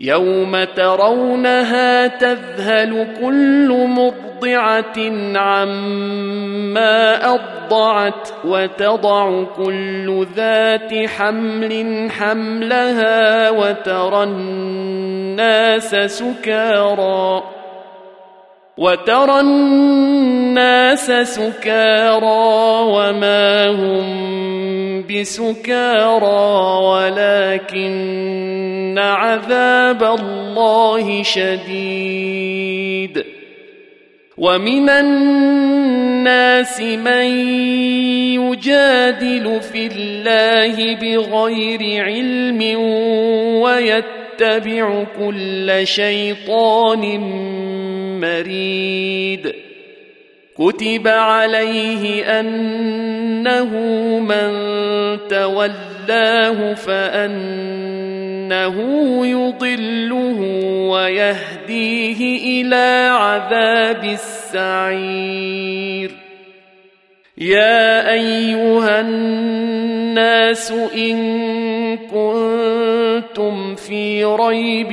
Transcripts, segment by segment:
يوم ترونها تذهل كل مرضعه عما ارضعت وتضع كل ذات حمل حملها وترى الناس سكارى وترى الناس سكارى وما هم بسكارى ولكن عذاب الله شديد. ومن الناس من يجادل في الله بغير علم ويتبع كل شيطان مريد. كتب عليه أنه من تولاه فأنه يضله ويهديه إلى عذاب السعير. يا أيها الناس إن كنتم في ريب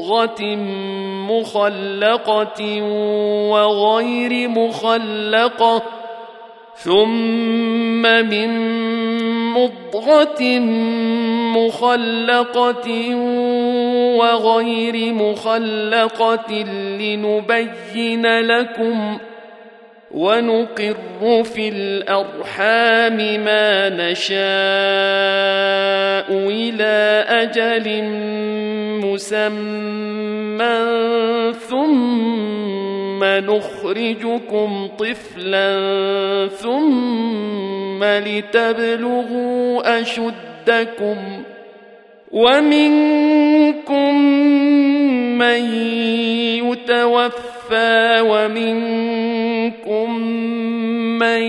مضغه مخلقه وغير مخلقه ثم من مضغه مخلقه وغير مخلقه لنبين لكم ونقر في الأرحام ما نشاء إلى أجل مسمى ثم نخرجكم طفلا ثم لتبلغوا أشدكم ومنكم من يتوفى ومنكم من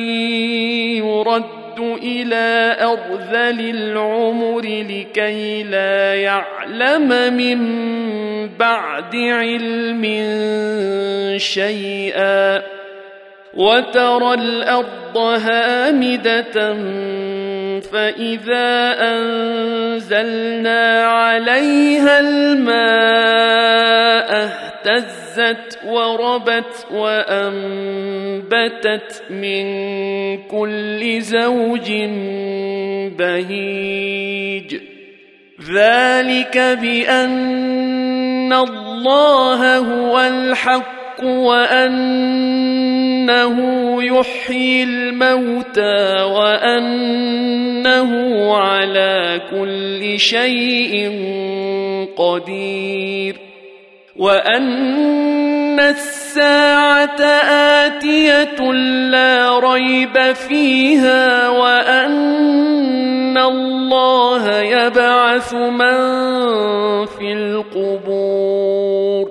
يرد إلى ارذل العمر لكي لا يعلم من بعد علم شيئا وترى الأرض هامدة فإذا أنزلنا عليها الماء اهتزت وربت وأنبتت من كل زوج بهيج. ذلك بأن الله هو الحق. وأنه يحيي الموتى وأنه على كل شيء قدير وأن الساعة آتية لا ريب فيها وأن الله يبعث من في القبور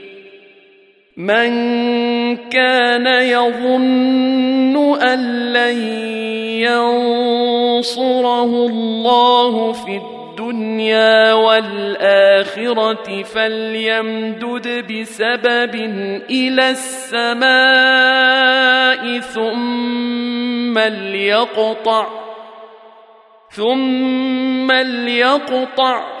من كان يظن أن لن ينصره الله في الدنيا والآخرة فليمدد بسبب إلى السماء ثم ليقطع ثم ليقطع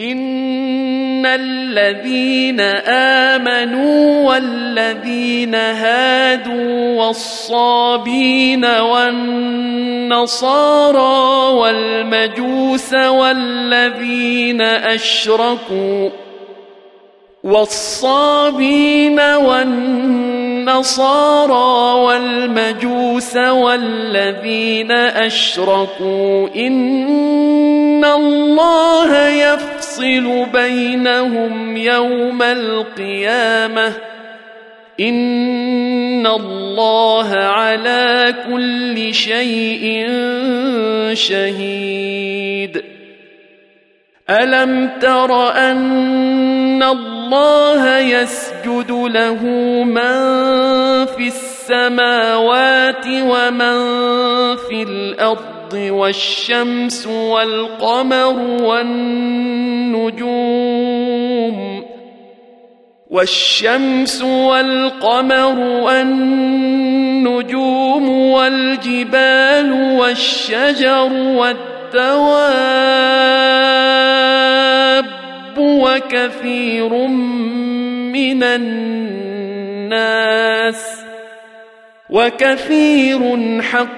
ان الذين امنوا والذين هادوا والصابين والنصارى والمجوس والذين اشركوا والصابين والنصارى والمجوس والذين اشركوا ان الله يفصل بينهم يوم القيامة. إن الله على كل شيء شهيد. ألم تر أن الله يسجد له من في السماوات ومن في الأرض؟ والشمس والقمر والنجوم والشمس والقمر والنجوم والجبال والشجر والدواب وكثير من الناس وكثير حق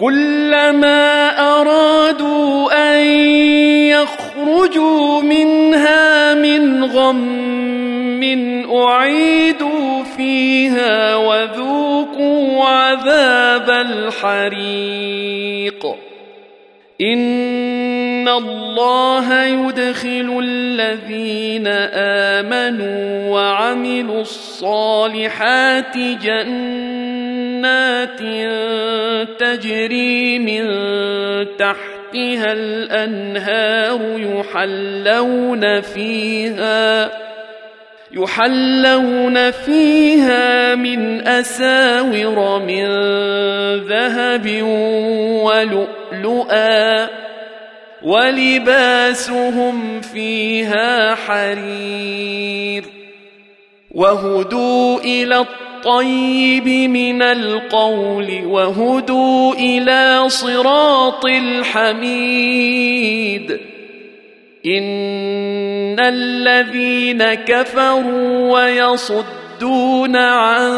كلما أرادوا أن يخرجوا منها من غم أعيدوا فيها وذوقوا عذاب الحريق. إن الله يدخل الذين آمنوا وعملوا الصالحات جنات تجري من تحتها الأنهار يحلون فيها يحلون فيها من أساور من ذهب ولؤلؤا ولباسهم فيها حرير. وهدوا إلى الطيب من القول وهدوا إلى صراط الحميد. إن الذين كفروا ويصدون عن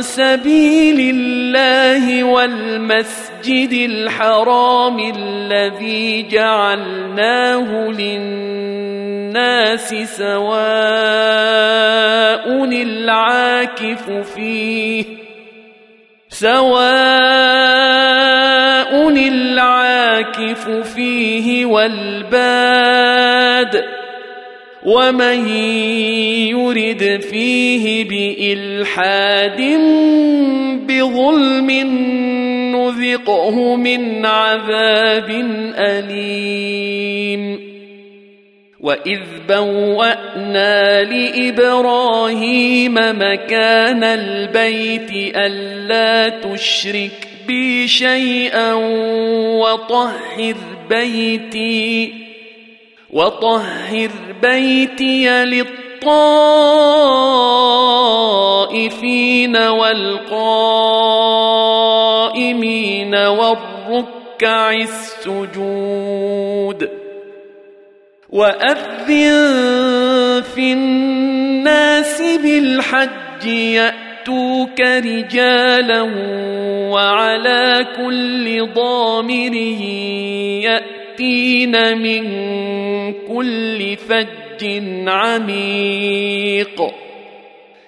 سبيل الله والمسجد الحرام الذي جعلناه للناس سواء العاكف فيه سواء العاكف فيه والباد ومن يرد فيه بإلحاد بظلم نذقه من عذاب أليم. وإذ بوأنا لإبراهيم مكان البيت ألا تشرك بي شيئا وطهر بيتي وطهر بيتي للطائفين والقائمين والركع السجود وأذن في الناس بالحج يأتوك رجالا وعلى كل ضامر يأتين من كل فج عميق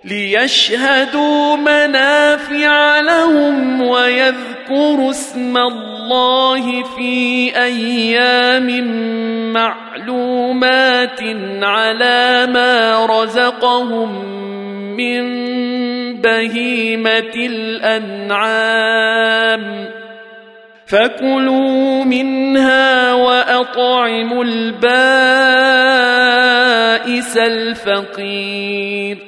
ليشهدوا منافع لهم ويذكروا اسم الله في أيام معلومات على ما رزقهم من بهيمة الأنعام فكلوا منها واطعموا البائس الفقير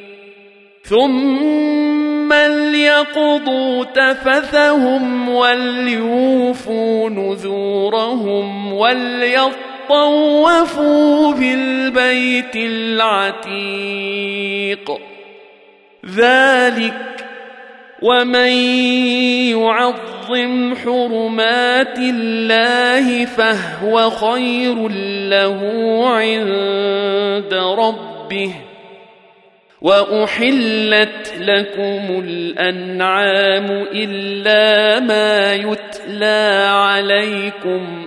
ثم ليقضوا تفثهم وليوفوا نذورهم وليطوفوا بالبيت العتيق ذلك ومن يعظم حرمات الله فهو خير له عند ربه واحلت لكم الانعام الا ما يتلى عليكم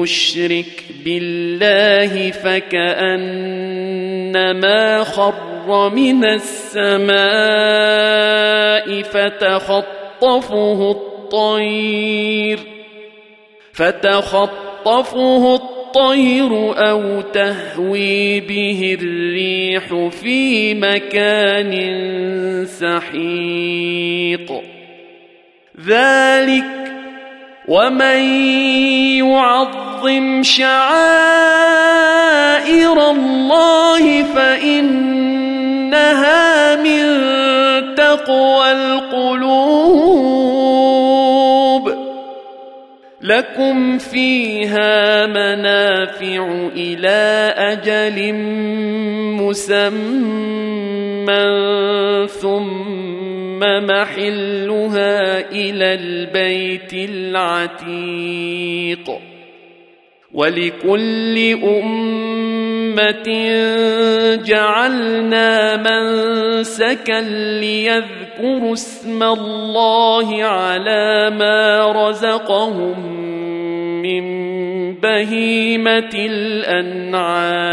يشرك بالله فكأنما خر من السماء فتخطفه الطير فتخطفه الطير أو تهوي به الريح في مكان سحيق. ذلك ومن يعظم شعائر الله فانها من تقوى القلوب لكم فيها منافع إلى أجل مسمى ثم محلها إلى البيت العتيق. ولكل أمة جعلنا منسكا ليذكروا اسم الله على ما رزقهم من بهيمة الأنعام.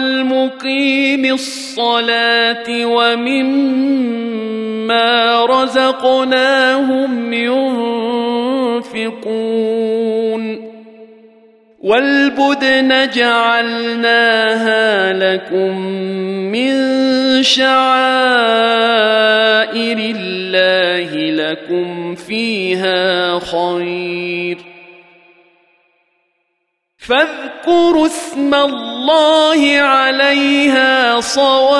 والمقيم الصلاة ومما رزقناهم ينفقون والبدن جعلناها لكم من شعائر الله لكم فيها خير فاذكروا اسم الله عليها صواف.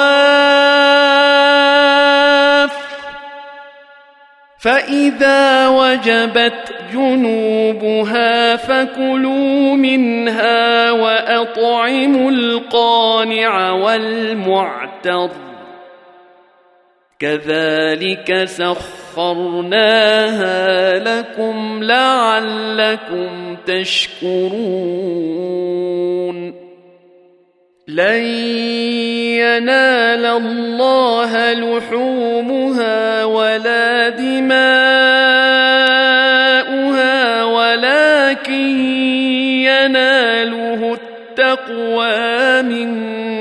فإذا وجبت جنوبها فكلوا منها وأطعموا القانع والمعتر. كذلك سخرناها لكم لعلكم تشكرون. لن ينال الله لحومها ولا دماؤها ولكن يناله التقوى منكم.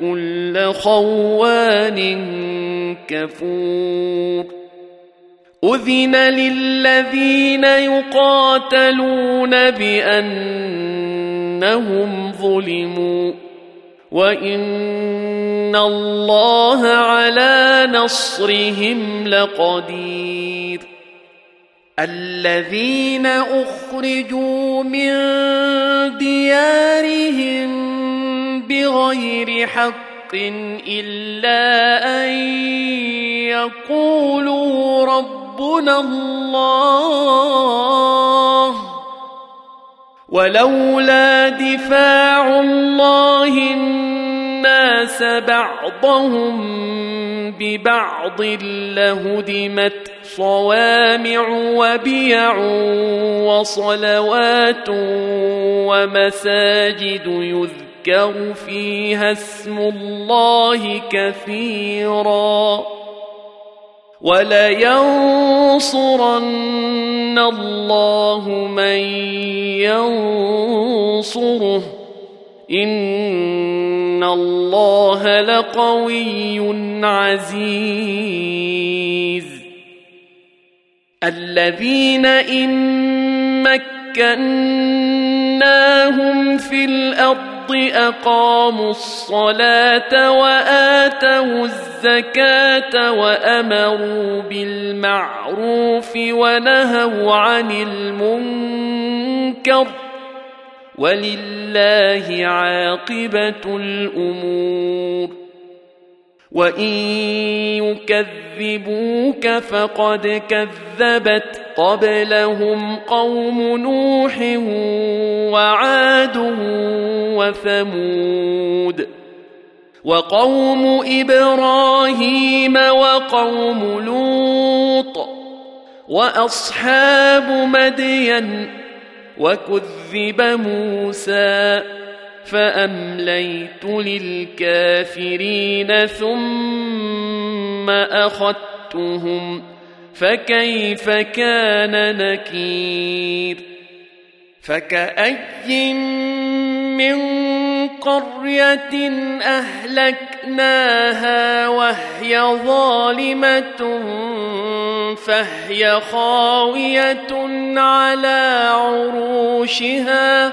كل خوان كفور. أذن للذين يقاتلون بان انهم ظلموا. وإن الله على نصرهم لقدير. الذين أخرجوا من ديارهم بغير حق إلا أن يقولوا ربنا الله. ولولا دفاع الله الناس بعضهم ببعض لهدمت صوامع وبيع وصلوات ومساجد يذكر فيها اسم الله كثيراً ولينصرن الله من ينصره إن الله لقوي عزيز الذين إن مكناهم في الأرض أقاموا الصلاة وآتوا الزكاة وأمروا بالمعروف ونهوا عن المنكر ولله عاقبة الأمور وان يكذبوك فقد كذبت قبلهم قوم نوح وعاد وثمود وقوم إبراهيم وقوم لوط واصحاب مدين وكذب موسى فأمليت للكافرين ثم أخذتهم فكيف كان نكير؟ فكأي من قرية أهلكناها وهي ظالمة فهي خاوية على عروشها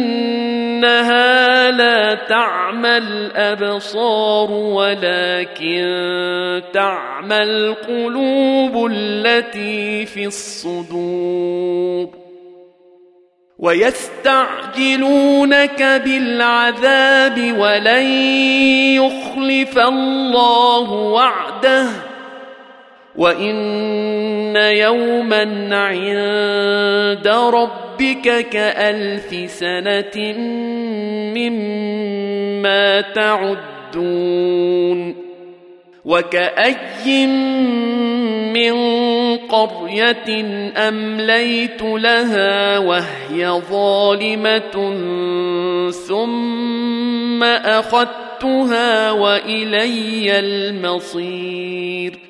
فإنها لا تعمى الأبصار ولكن تعمى القلوب التي في الصدور ويستعجلونك بالعذاب ولن يخلف الله وعده وإن يوما عند ربك كألف سنة مما تعدون وكأي من قرية أمليت لها وهي ظالمة ثم أخذتها وإلي المصير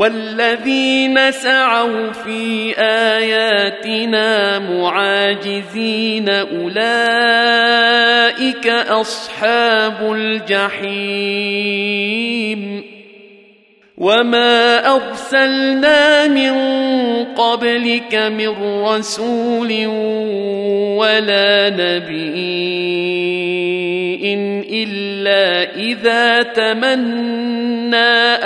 والذين سعوا في آياتنا معاجزين أولئك أصحاب الجحيم. وما أرسلنا من قبلك من رسول ولا نبي إلا إذا تمنى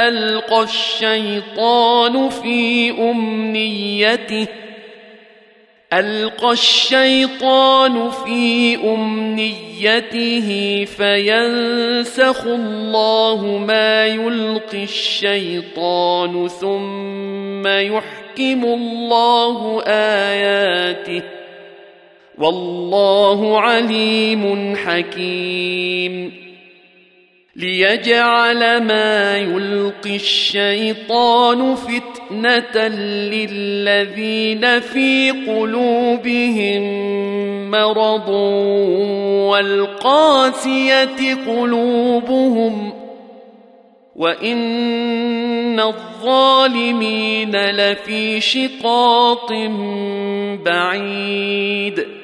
ألقى الشيطان في أمنيته. ألقى الشيطان في أمنيته فينسخ الله ما يلقي الشيطان ثم يحكم الله آياته. والله عليم حكيم. ليجعل ما يلقي الشيطان فتنة للذين في قلوبهم مرض والقاسية قلوبهم وإن الظالمين لفي شقاق بعيد.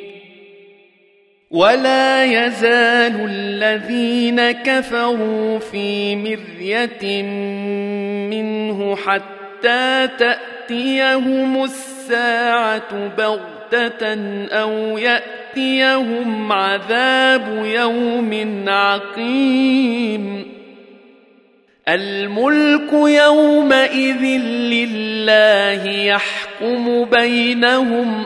ولا يزال الذين كفروا في مريه منه حتى تاتيهم الساعة بغته أو ياتيهم عذاب يوم عقيم الملك يومئذ لله يحكم بينهم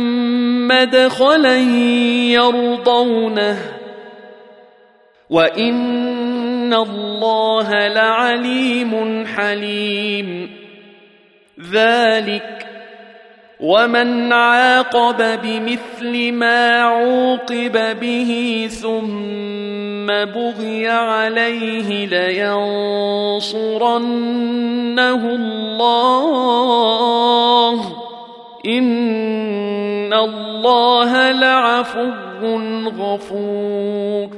مدخلا يرضونه. وإن الله لعليم حليم. ذلك ومن عاقب بمثل ما عوقب به ثم بغي عليه لينصرنه الله. ان الله لعفو غفور.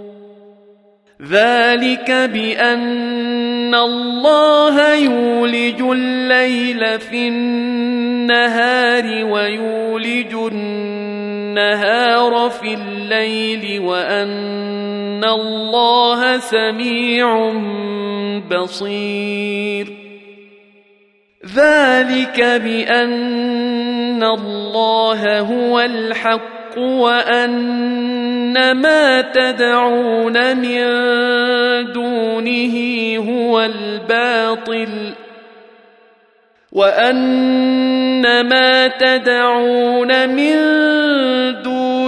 ذلك بان الله يولج الليل في النهار ويولج النهار في الليل وان الله سميع بصير. ذلك بأن الله هو الحق وأن ما تدعون من دونه هو الباطل وأن ما تدعون من دونه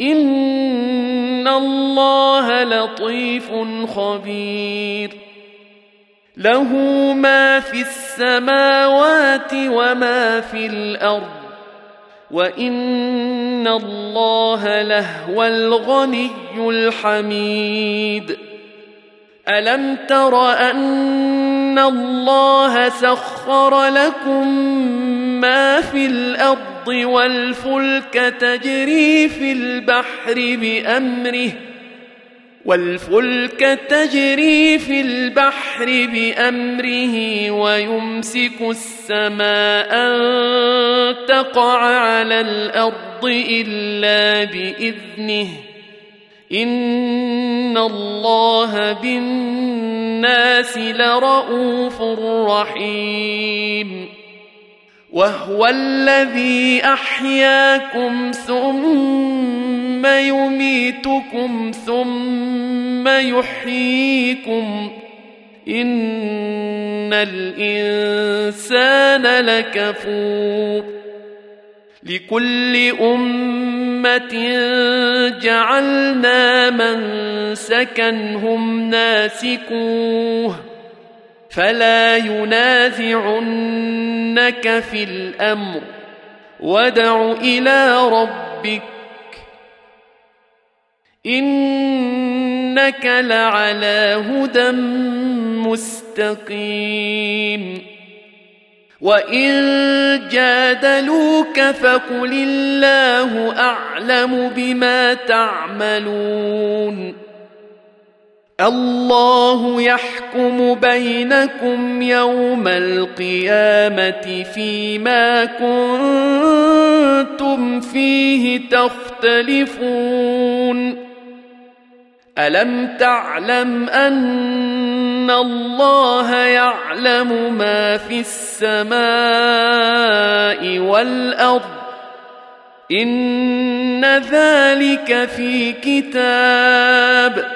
إن الله لطيف خبير له ما في السماوات وما في الأرض وان الله لهو الغني الحميد الم تر ان الله سخر لكم ما في الأرض والفلك تجري في البحر بأمره والفلك تجري في البحر بأمره ويمسك السماء أن تقع على الأرض إلا بإذنه. إن الله بالناس لرءوف رحيم. وهو الذي أحياكم ثم يميتكم ثم يحييكم. إن الإنسان لكفور. لكل أمة جعلنا من سكنهم ناسكوه. فلا ينازعنك في الأمر. وادع إلى ربك. إنك لعلى هدى مستقيم. وإن جادلوك فقل الله أعلم بما تعملون. الله يحكم بينكم يوم القيامة فيما كنتم فيه تختلفون. ألم تعلم أن الله يعلم ما في السماء والأرض؟ إن ذلك في كتاب.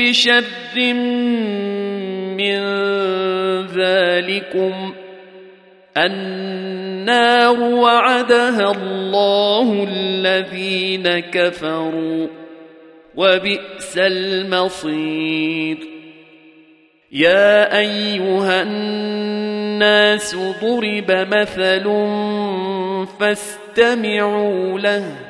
بشر من ذلكم النار وعدها الله الذين كفروا وبئس المصير يا ايها الناس ضرب مثل فاستمعوا له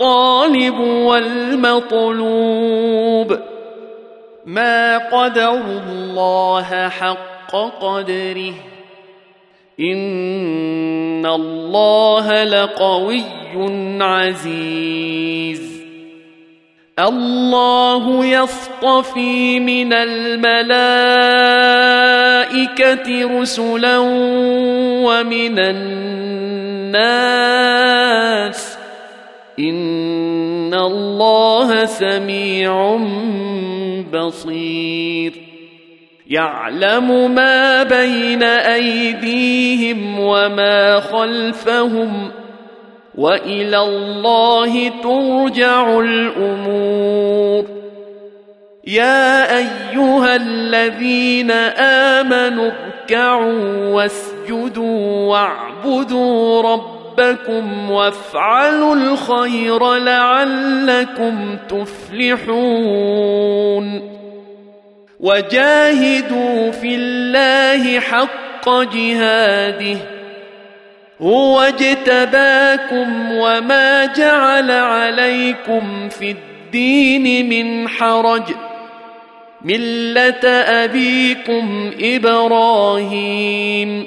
الطالب والمطلوب. ما قدروا الله حق قدره. إن الله لقوي عزيز. الله يصطفي من الملائكة رسلا ومن الناس. ان الله سميع بصير يعلم ما بين ايديهم وما خلفهم والى الله ترجع الأمور يا ايها الذين امنوا اركعوا واسجدوا واعبدوا ربكم وافعلوا الخير لعلكم تفلحون وجاهدوا في الله حق جهاده هو اجتباكم وما جعل عليكم في الدين من حرج ملة أبيكم إبراهيم